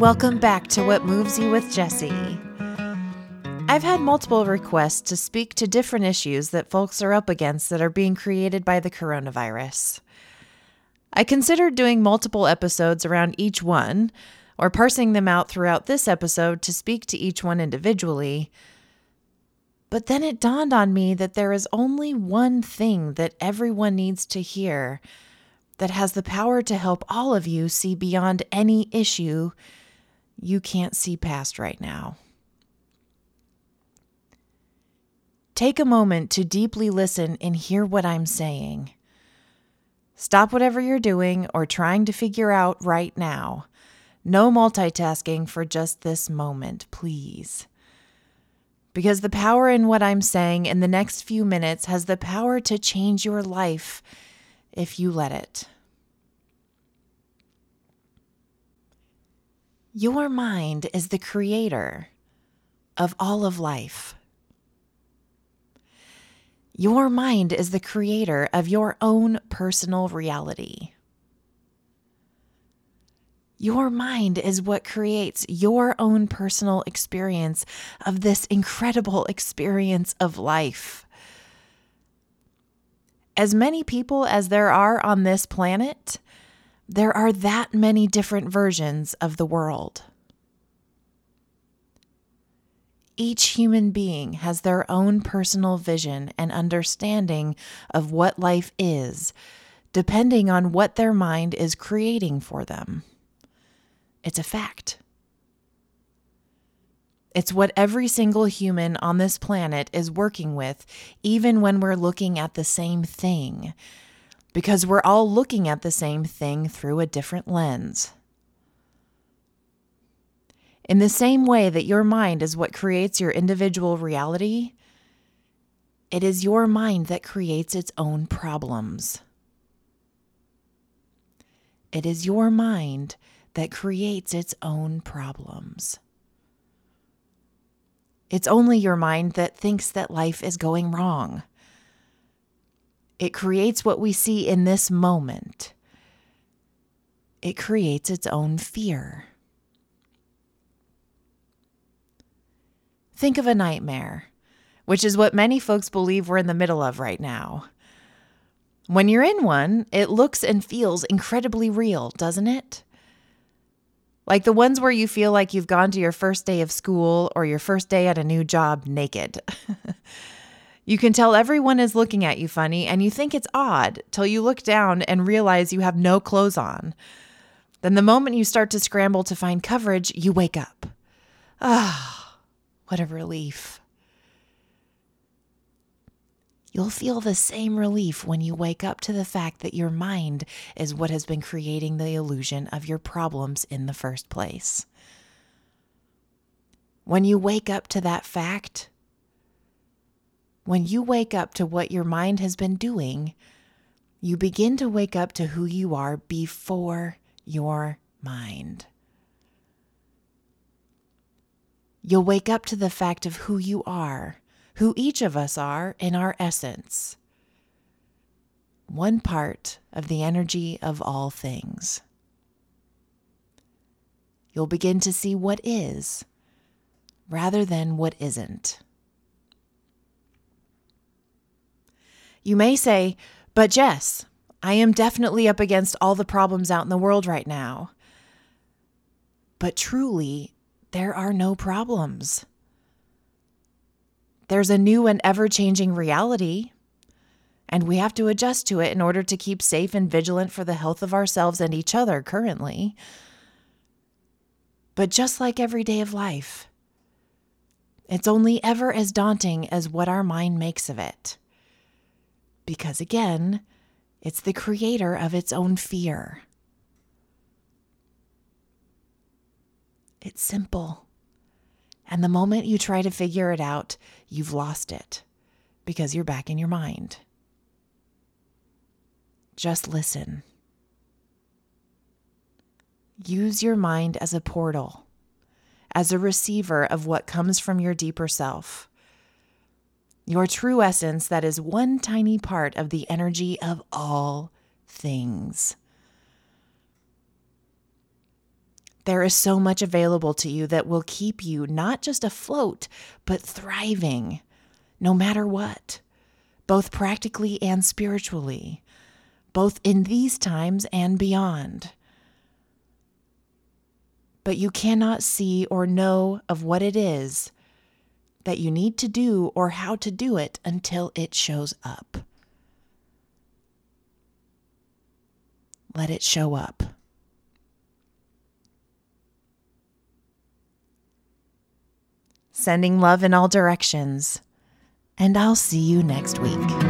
welcome back to What Moves You with Jessie. I've had multiple requests to speak to different issues that folks are up against that are being created by the coronavirus. I considered doing multiple episodes around each one, or parsing them out throughout this episode to speak to each one individually. But then it dawned on me that there is only one thing that everyone needs to hear that has the power to help all of you see beyond any issue you can't see past right now. Take a moment to deeply listen and hear what I'm saying. Stop whatever you're doing or trying to figure out right now. No multitasking for just this moment, please. Because the power in what I'm saying in the next few minutes has the power to change your life if you let it. Your mind is the creator of all of life. Your mind is the creator of your own personal reality. Your mind is what creates your own personal experience of this incredible experience of life. As many people as there are on this planet, there are that many different versions of the world. Each human being has their own personal vision and understanding of what life is, depending on what their mind is creating for them. It's a fact. It's what every single human on this planet is working with, even when we're looking at the same thing, because we're all looking at the same thing through a different lens. In the same way that your mind is what creates your individual reality, it is your mind that creates its own problems. It is your mind that creates its own problems. It's only your mind that thinks that life is going wrong. It creates what we see in this moment. It creates its own fear. Think of a nightmare, which is what many folks believe we're in the middle of right now. When you're in one, it looks and feels incredibly real, doesn't it? Like the ones where you feel like you've gone to your first day of school or your first day at a new job naked. you can tell everyone is looking at you funny and you think it's odd till you look down and realize you have no clothes on. Then the moment you start to scramble to find coverage, you wake up. Ah, what a relief. You'll feel the same relief when you wake up to the fact that your mind is what has been creating the illusion of your problems in the first place. When you wake up to that fact, when you wake up to what your mind has been doing, you begin to wake up to who you are before your mind. You'll wake up to the fact of who you are who each of us are in our essence, one part of the energy of all things. You'll begin to see what is rather than what isn't. You may say, but Jess, I am definitely up against all the problems out in the world right now. But truly, there are no problems. There's a new and ever changing reality, and we have to adjust to it in order to keep safe and vigilant for the health of ourselves and each other currently. But just like every day of life, it's only ever as daunting as what our mind makes of it. Because again, it's the creator of its own fear. It's simple. And the moment you try to figure it out, you've lost it because you're back in your mind. Just listen. Use your mind as a portal, as a receiver of what comes from your deeper self. Your true essence, that is one tiny part of the energy of all things. There is so much available to you that will keep you not just afloat, but thriving, no matter what, both practically and spiritually, both in these times and beyond. But you cannot see or know of what it is that you need to do or how to do it until it shows up. Let it show up. Sending love in all directions, and I'll see you next week.